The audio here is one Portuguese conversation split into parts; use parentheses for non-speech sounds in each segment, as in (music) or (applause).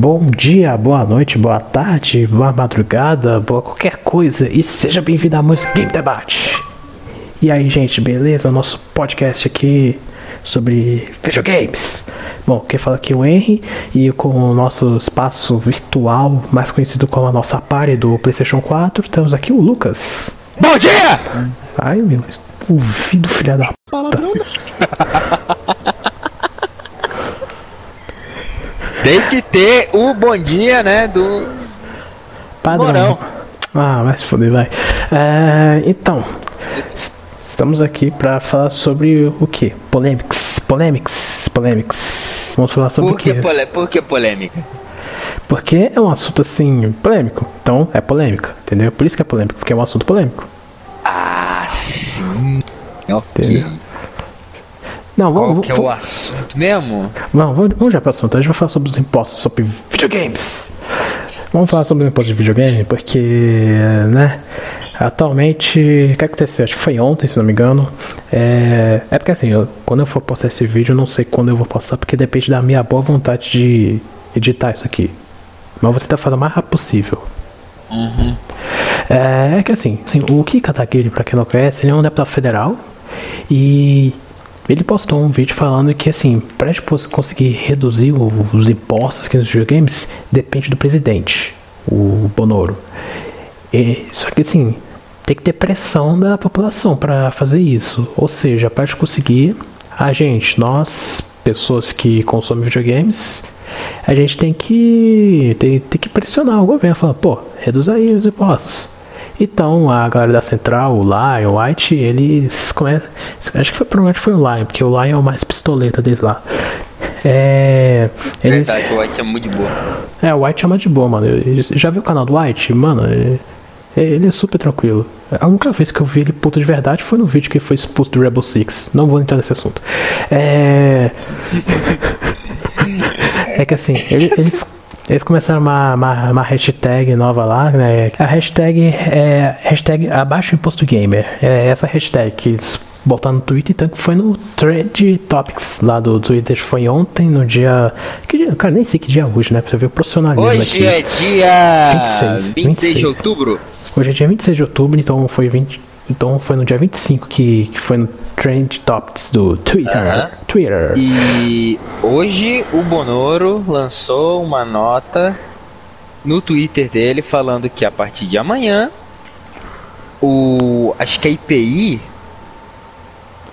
Bom dia, boa noite, boa tarde, boa madrugada, boa qualquer coisa e seja bem-vindo a Música Game Debate. E aí, gente, beleza? Nosso podcast aqui sobre videogames. Bom, quem fala aqui é o Henry e com o nosso espaço virtual, mais conhecido como a nossa party do PlayStation 4, temos aqui o Lucas. Bom dia! Ai, meu, ouvido filha da Palavrão. (laughs) Tem que ter o bom dia, né? Do. Padrão. Morão. Ah, vai se foder, vai. É, então, es- estamos aqui para falar sobre o que? Polêmicas, polêmicas, polêmicas. Vamos falar sobre Por o que, quê? polé- Por que polêmica? Porque é um assunto assim, polêmico. Então é polêmica, entendeu? Por isso que é polêmico, porque é um assunto polêmico. Ah, sim. Ok. Entendeu? Não, Qual vamos, que é o vamos, assunto mesmo? vamos, vamos, vamos já para o assunto. A gente vai falar sobre os impostos sobre videogames. Vamos falar sobre o imposto de videogame, porque, né, atualmente, o que aconteceu? Acho que foi ontem, se não me engano. É, é porque assim, eu- quando eu for postar esse vídeo, eu não sei quando eu vou postar, porque depende da minha boa vontade de editar isso aqui. Mas eu vou tentar fazer o mais rápido possível. Uhum. É, é que assim, assim, o Kim Kataguiri, pra quem não conhece, ele é um deputado federal e ele postou um vídeo falando que assim, gente pos- conseguir reduzir os impostos aqui nos videogames, depende do presidente, o Bonoro. E, só que assim, tem que ter pressão da população pra fazer isso. Ou seja, gente conseguir, a gente, nós, pessoas que consomem videogames, a gente tem que tem, tem que pressionar o governo, falar, pô, reduz aí os impostos. Então a galera da Central, o Lion, o White, eles começam. Acho que foi, provavelmente foi o Lion, porque o Lion é o mais pistoleta deles lá. É. Eles, Verdade, o White é muito de boa. é, o White é mais de boa, mano. Eu- Já viu o canal do White? Mano, é- é- ele é super tranquilo. A única vez que eu vi ele puto de verdade foi no vídeo que ele foi expulso do Rebel Six. Não vou entrar nesse assunto. É. (laughs) É que assim, ele- eles, eles começaram uma, uma, uma hashtag nova lá, né? A hashtag é hashtag abaixo imposto gamer. É essa hashtag que eles botaram no Twitter, então que foi no Trend Topics lá do Twitter. Foi ontem, no dia. Que dia? Cara, nem sei que dia é hoje, né? Pra você ver o profissionalismo Hoje aqui. é dia 26, 26 de 26. outubro. Hoje é dia 26 de outubro, então foi 20. Então foi no dia 25 que, que foi no Trend Topics do Twitter. Aham. Twitter. E hoje o Bonoro lançou uma nota no Twitter dele falando que a partir de amanhã o acho que a IPI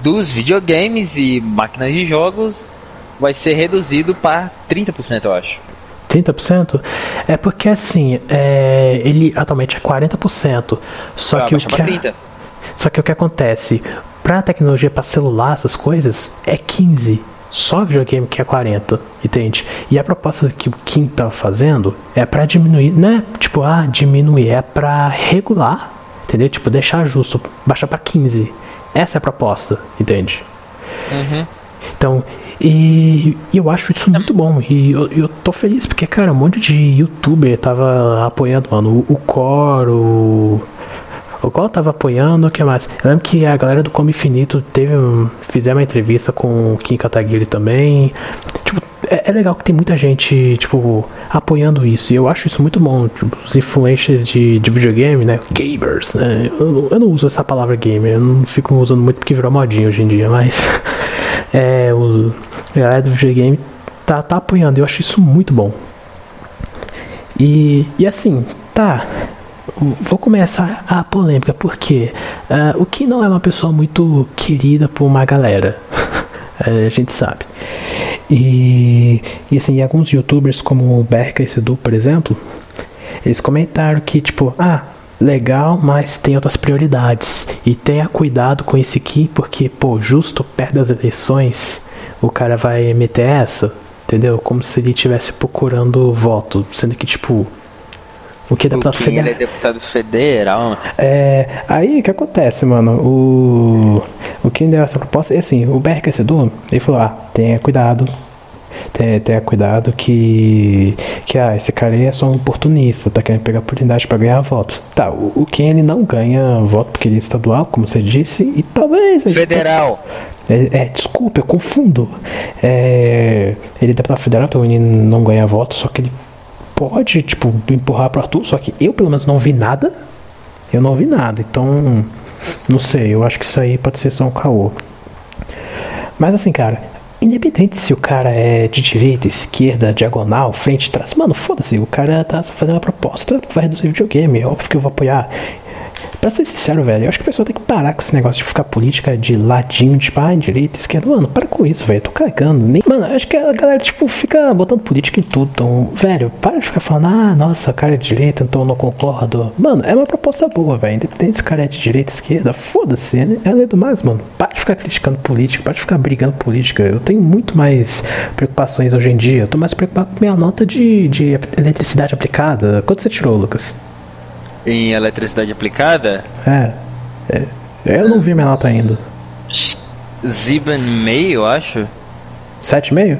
dos videogames e máquinas de jogos vai ser reduzido para 30%, eu acho. 30%? É porque assim, é, ele atualmente é 40%. Só Vai que, o que a- 30. Só que o que acontece? Pra tecnologia, pra celular, essas coisas, é 15%. Só videogame que é 40%, entende? E a proposta que o Kim tá fazendo é pra diminuir, não é tipo, ah, diminuir, é pra regular, entendeu? Tipo, deixar justo, baixar pra 15%. Essa é a proposta, entende? Uhum. Então, e, e eu acho isso muito bom. E eu, eu tô feliz porque, cara, um monte de youtuber tava apoiando, mano. O, o Core, o. O Core tava apoiando, o que mais? Eu lembro que a galera do Come Infinito teve um, fizeram uma entrevista com o Kim Kataguiri também. Tipo, é, é legal que tem muita gente, tipo, apoiando isso. E eu acho isso muito bom. Tipo, os influencers de, de videogame, né? Gamers, né? Eu, eu não uso essa palavra gamer, eu não fico usando muito porque virou modinha hoje em dia, mas. (laughs) é, o, a galera do videogame tá, tá apoiando. Eu acho isso muito bom. E, e assim, tá. Vou começar a polêmica, porque ah, o que não é uma pessoa muito querida por uma galera. Eh, (laughs) a gente sabe. E, e assim, alguns youtubers como o Berka e Sedu, por exemplo, eles comentaram que, tipo, ah, legal, mas tem outras prioridades. E tenha cuidado com esse aqui, porque, pô, justo perto das eleições, o cara vai meter essa, entendeu? Como se ele estivesse procurando voto, sendo que, tipo, o que é deputado federal. ele é deputado federal. mano. É, aí o que acontece, mano? O, o que deu essa proposta é assim: o BRK Sedu, ele falou: ah, tenha cuidado, tenha, tenha cuidado que, que ah, esse cara aí é só um oportunista, tá querendo pegar oportunidade pra ganhar voto. Tá, o, o ele não ganha voto porque ele é estadual, como você disse, e talvez. Federal. é, é, desculpa, eu confundo. É, ele é deputado federal, então ele não ganha voto, só que ele pode, tipo, empurrar pro Arthur, só que eu pelo menos não vi nada. Eu não vi nada, então. Não sei, eu acho que isso aí pode ser só um caô. Mas assim, cara, independente se o cara é de direita, esquerda, diagonal, frente, trás, mano, foda-se, o cara tá fazendo uma proposta, vai reduzir videogame, é óbvio que eu vou apoiar. Pra ser sincero, velho, eu acho que a pessoa tem que parar com esse negócio de ficar política de ladinho, tipo, ah, direita, esquerda. Mano, para com isso, velho. Tô cagando. Nem... Mano, acho que a galera, tipo, fica botando política em tudo. Então, velho, para de ficar falando, ah, nossa, cara é de direita, então não concordo. Mano, é uma proposta boa, velho. Independente se o cara é de direita, esquerda, foda-se. É, é do mais, mano. Para de ficar criticando política, para de ficar brigando política. Eu tenho muito mais preocupações hoje em dia. Eu tô mais preocupado com minha nota de, de eletricidade aplicada. Quanto você tirou, Lucas? Em eletricidade aplicada? É. é. Eu não vi minha nota ainda. Ziban meio, acho. 7,5?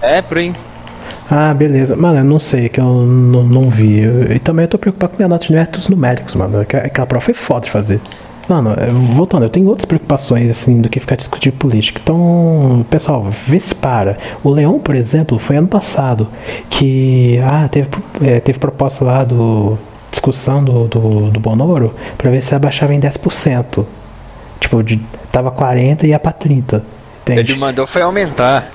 É, por aí. Ah, beleza. Mano, eu não sei, que eu não, não vi. Eu, e também eu tô preocupado com minha nota de métodos numéricos, mano. Aquela prova foi foda de fazer. Mano, voltando, eu tenho outras preocupações, assim, do que ficar discutindo política. Então, pessoal, vê se para. O Leão, por exemplo, foi ano passado que, ah, teve, é, teve proposta lá do discussão do, do, do Bonoro para ver se abaixava em 10%. Tipo, de, tava 40 e ia pra 30. Entende? Ele mandou foi aumentar.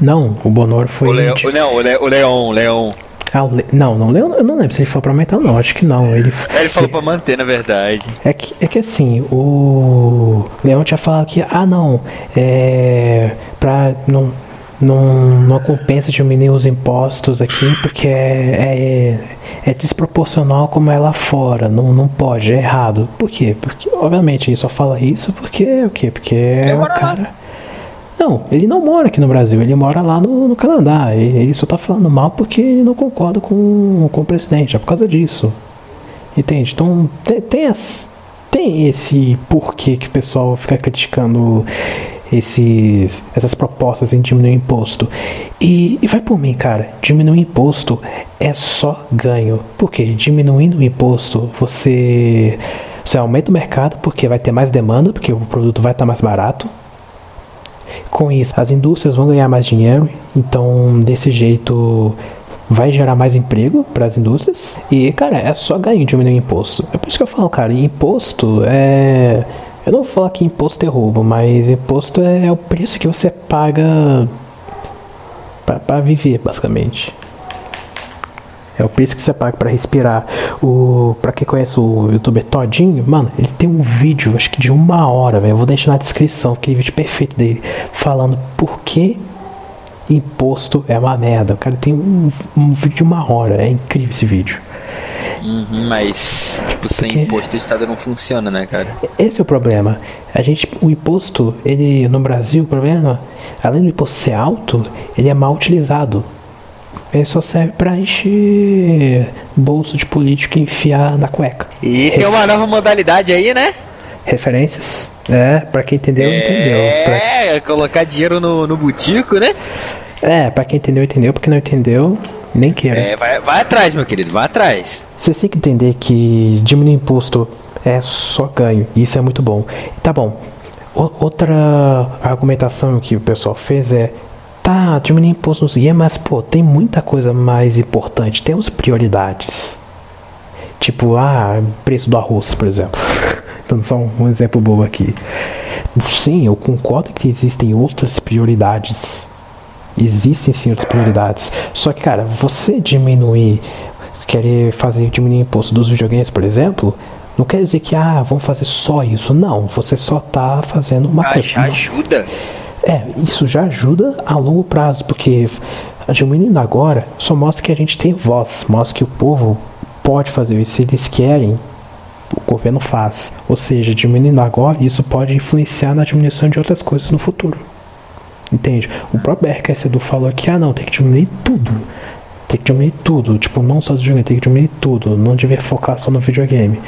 Não, o Bonoro foi. O, Leo, de... não, o, Le, o Leon, o Leon. Ah, o Le... Não, não, Leon, eu não lembro se ele falou pra aumentar ou não, acho que não. Ele, é, ele falou ele... pra manter, na verdade. É que, é que assim, o Leon tinha falado que, ah não, é. pra. Não, não, não compensa diminuir os impostos aqui porque é, é, é, desproporcional como é lá fora. Não, não pode, é errado. Por quê? Porque, obviamente, ele só fala isso porque o quê? Porque é o cara. Não, ele não mora aqui no Brasil, ele mora lá no, no Canadá. E ele só tá falando mal porque ele não concorda com, com o presidente, é por causa disso. Entende? Então tem, tem, as, tem esse porquê que o pessoal fica criticando esses, essas propostas em diminuir o imposto. E, e vai por mim, cara, diminuir o imposto é só ganho. Porque diminuindo o imposto, você, você aumenta o mercado porque vai ter mais demanda, porque o produto vai estar mais barato. Com isso, as indústrias vão ganhar mais dinheiro, então desse jeito vai gerar mais emprego para as indústrias. E, cara, é só ganho diminuir o imposto. É por isso que eu falo, cara, imposto é eu não vou falar que imposto é roubo, mas imposto é, é o preço que você paga para viver, basicamente. É o preço que você paga para respirar. O, pra quem conhece o youtuber Todinho, mano, ele tem um vídeo, acho que de uma hora, velho. Eu vou deixar na descrição, aquele vídeo perfeito dele, falando por que imposto é uma merda. O cara tem um, um vídeo de uma hora, é incrível esse vídeo. Uhum, mas, tipo, sem Porque imposto o Estado não funciona, né, cara? Esse é o problema. A gente, o imposto, ele, no Brasil, o problema, além do imposto ser alto, ele é mal utilizado. Ele só serve pra encher bolso de político e enfiar na cueca. E tem uma nova modalidade aí, né? Referências. É, pra quem entendeu, é, entendeu. É, pra... colocar dinheiro no, no butico, né? É, pra quem entendeu, entendeu. Pra quem não entendeu, nem queira. É, vai, vai atrás, meu querido, vai atrás. Você tem que entender que diminuir imposto é só ganho, e isso é muito bom. Tá bom. O, outra argumentação que o pessoal fez é tá, diminuir imposto não sei, mas pô, tem muita coisa mais importante, temos prioridades. Tipo, ah, preço do arroz, por exemplo. (laughs) então só um exemplo bom aqui. Sim, eu concordo que existem outras prioridades. Existem sim outras prioridades. Só que, cara, você diminuir querer fazer diminuir o imposto dos videogames, por exemplo, não quer dizer que ah, vamos fazer só isso. Não, você só está fazendo uma coisa. Já ajuda. É, isso já ajuda a longo prazo, porque diminuindo agora só mostra que a gente tem voz, mostra que o povo pode fazer isso. Se eles querem, o governo faz. Ou seja, diminuindo agora, isso pode influenciar na diminuição de outras coisas no futuro. Entende? O próprio RKS falou que ah não, tem que diminuir tudo. Tem que diminuir tudo, tipo, não só videogame, tem que diminuir tudo, não dever focar só no videogame.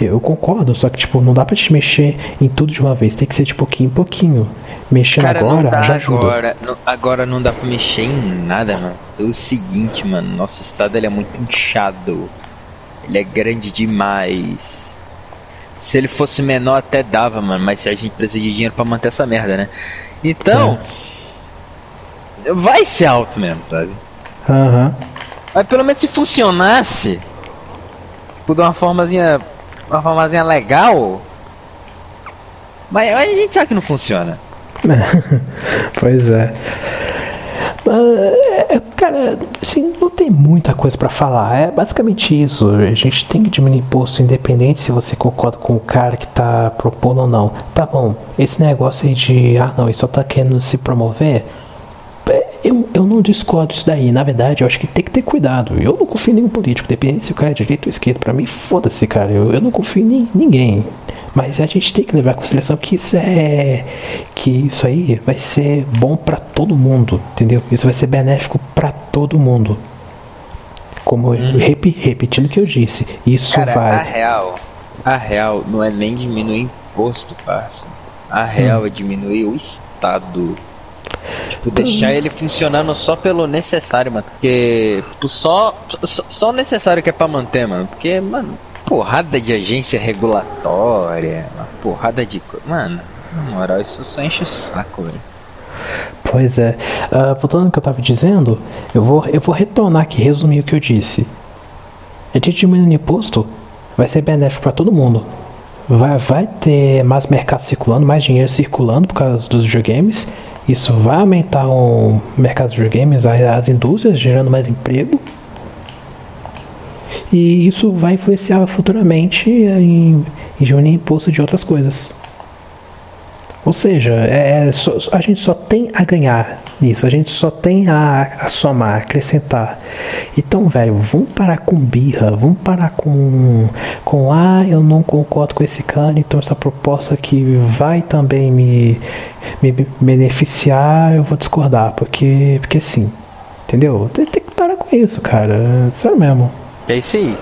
Eu concordo, só que tipo, não dá pra te mexer em tudo de uma vez, tem que ser de pouquinho em pouquinho. Mexendo Cara, agora já ajuda. Agora não, agora não dá pra mexer em nada, mano. É o seguinte, mano, nosso estado ele é muito inchado. Ele é grande demais. Se ele fosse menor até dava, mano, mas a gente precisa de dinheiro para manter essa merda, né? Então, é. vai ser alto mesmo, sabe? Aham. Mas pelo menos se funcionasse, de uma formazinha, uma formazinha legal, mas a gente sabe que não funciona. (laughs) pois é. Uh, cara, assim, não tem muita coisa para falar. É basicamente isso. A gente tem que diminuir imposto independente se você concorda com o cara que tá propondo ou não. Tá bom, esse negócio aí de, ah não, ele só tá querendo se promover. É, eu, eu não discordo disso daí. Na verdade, eu acho que tem que ter cuidado. Eu não confio em nenhum político, dependendo se o cara é direito ou esquerdo. Pra mim, foda-se, cara. Eu, eu não confio em ninguém. Mas a gente tem que levar em consideração que isso é. que isso aí vai ser bom para todo mundo, entendeu? Isso vai ser benéfico para todo mundo. Como hum. rep, repetindo o que eu disse, isso Cara, vai. A real, a real não é nem diminuir imposto, parça. A real hum. é diminuir o Estado. Tipo, deixar ele funcionando só pelo necessário, mano. Porque tipo, só, só, necessário que é pra manter, mano. Porque, mano, porrada de agência regulatória, uma porrada de. Mano, na moral, isso só enche o saco, velho. Pois é. Uh, voltando ao que eu tava dizendo, eu vou, eu vou retornar aqui, resumir o que eu disse. A gente diminuindo imposto vai ser benéfico para todo mundo. Vai, vai ter mais mercado circulando, mais dinheiro circulando por causa dos videogames. Isso vai aumentar o mercado de videogames, as indústrias gerando mais emprego e isso vai influenciar futuramente em, em imposto de outras coisas. Ou seja, é, é, só, a gente só tem a ganhar nisso, a gente só tem a, a somar, acrescentar. Então, velho, vamos parar com birra, vamos parar com, com ah, eu não concordo com esse cara, então essa proposta que vai também me, me beneficiar, eu vou discordar, porque, porque sim, entendeu? Tem, tem que parar com isso, cara, sério mesmo. É isso aí.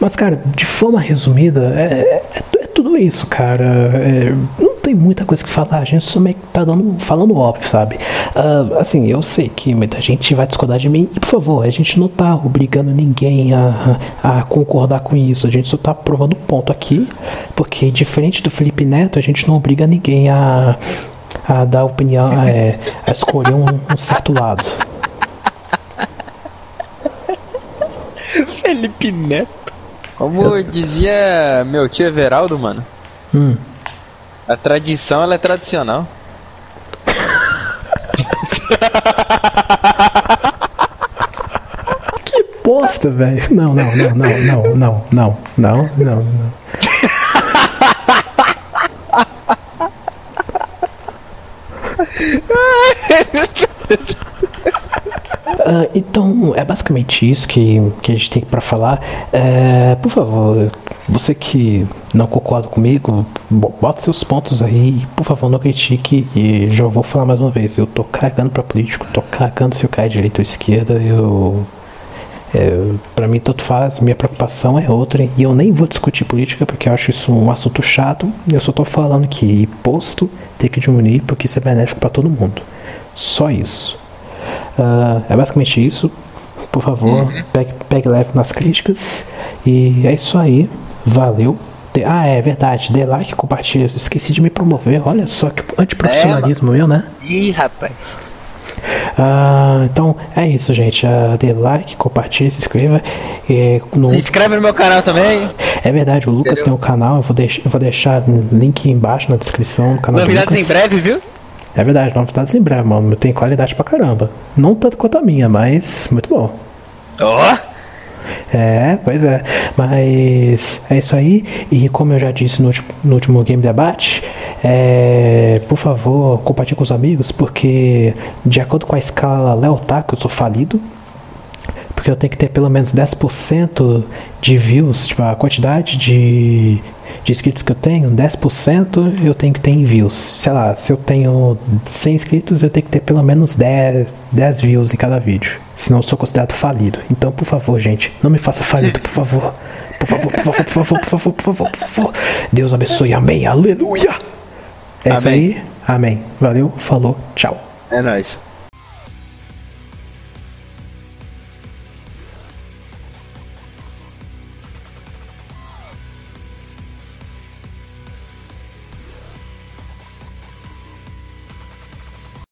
Mas, cara, de forma resumida, é, é, é tudo isso, cara. É, não tem muita coisa que falar, a gente só meio que tá dando, falando óbvio, sabe? Uh, assim, eu sei que muita gente vai discordar de mim, e por favor, a gente não tá obrigando ninguém a, a concordar com isso, a gente só tá provando ponto aqui, porque diferente do Felipe Neto, a gente não obriga ninguém a, a dar opinião, é, a escolher um, um certo lado. Felipe Neto. Como eu... dizia meu tio Everaldo, mano. Hum. A tradição, ela é tradicional. que bosta, velho. Não, não, não, não, não, não, não, não, não, não. Uh, então, é basicamente isso que, que a gente tem para falar. Uh, por favor, você que não concorda comigo, bota seus pontos aí. Por favor, não critique. E já vou falar mais uma vez: eu tô cagando pra político, tô cagando se eu cair direita ou esquerda. Eu. É, para mim, tanto faz, minha preocupação é outra. E eu nem vou discutir política porque eu acho isso um assunto chato. Eu só tô falando que imposto tem que diminuir porque isso é benéfico para todo mundo. Só isso. Uh, é basicamente isso. Por favor, uhum. pegue, pegue leve nas críticas. E é isso aí. Valeu. De, ah, é verdade. Dê like, compartilhe. Esqueci de me promover. Olha só que antiprofissionalismo é, meu, né? Ih, rapaz. Uh, então é isso, gente. Uh, dê like, compartilhe, se inscreva. E, no... Se inscreve no meu canal também. É verdade, o Lucas Entendeu? tem um canal. Eu vou, deix eu vou deixar link embaixo na descrição do canal. Novidades em breve, viu? É verdade, novidades em breve, mano. Tem qualidade pra caramba. Não tanto quanto a minha, mas muito bom. Ó! Oh. É, pois é. Mas é isso aí. E como eu já disse no último, no último Game Debate, é, por favor, compartilhe com os amigos, porque de acordo com a escala Leotaku, eu sou falido. Porque eu tenho que ter pelo menos 10% de views, tipo, a quantidade de de inscritos que eu tenho, 10% eu tenho que ter em views. Sei lá, se eu tenho 100 inscritos, eu tenho que ter pelo menos 10, 10 views em cada vídeo. Senão eu sou considerado falido. Então, por favor, gente, não me faça falido, por favor. Por favor, por favor, por favor, por favor, por favor, por favor. Deus abençoe, amém, aleluia. É amém. isso aí, amém. Valeu, falou, tchau. É nóis.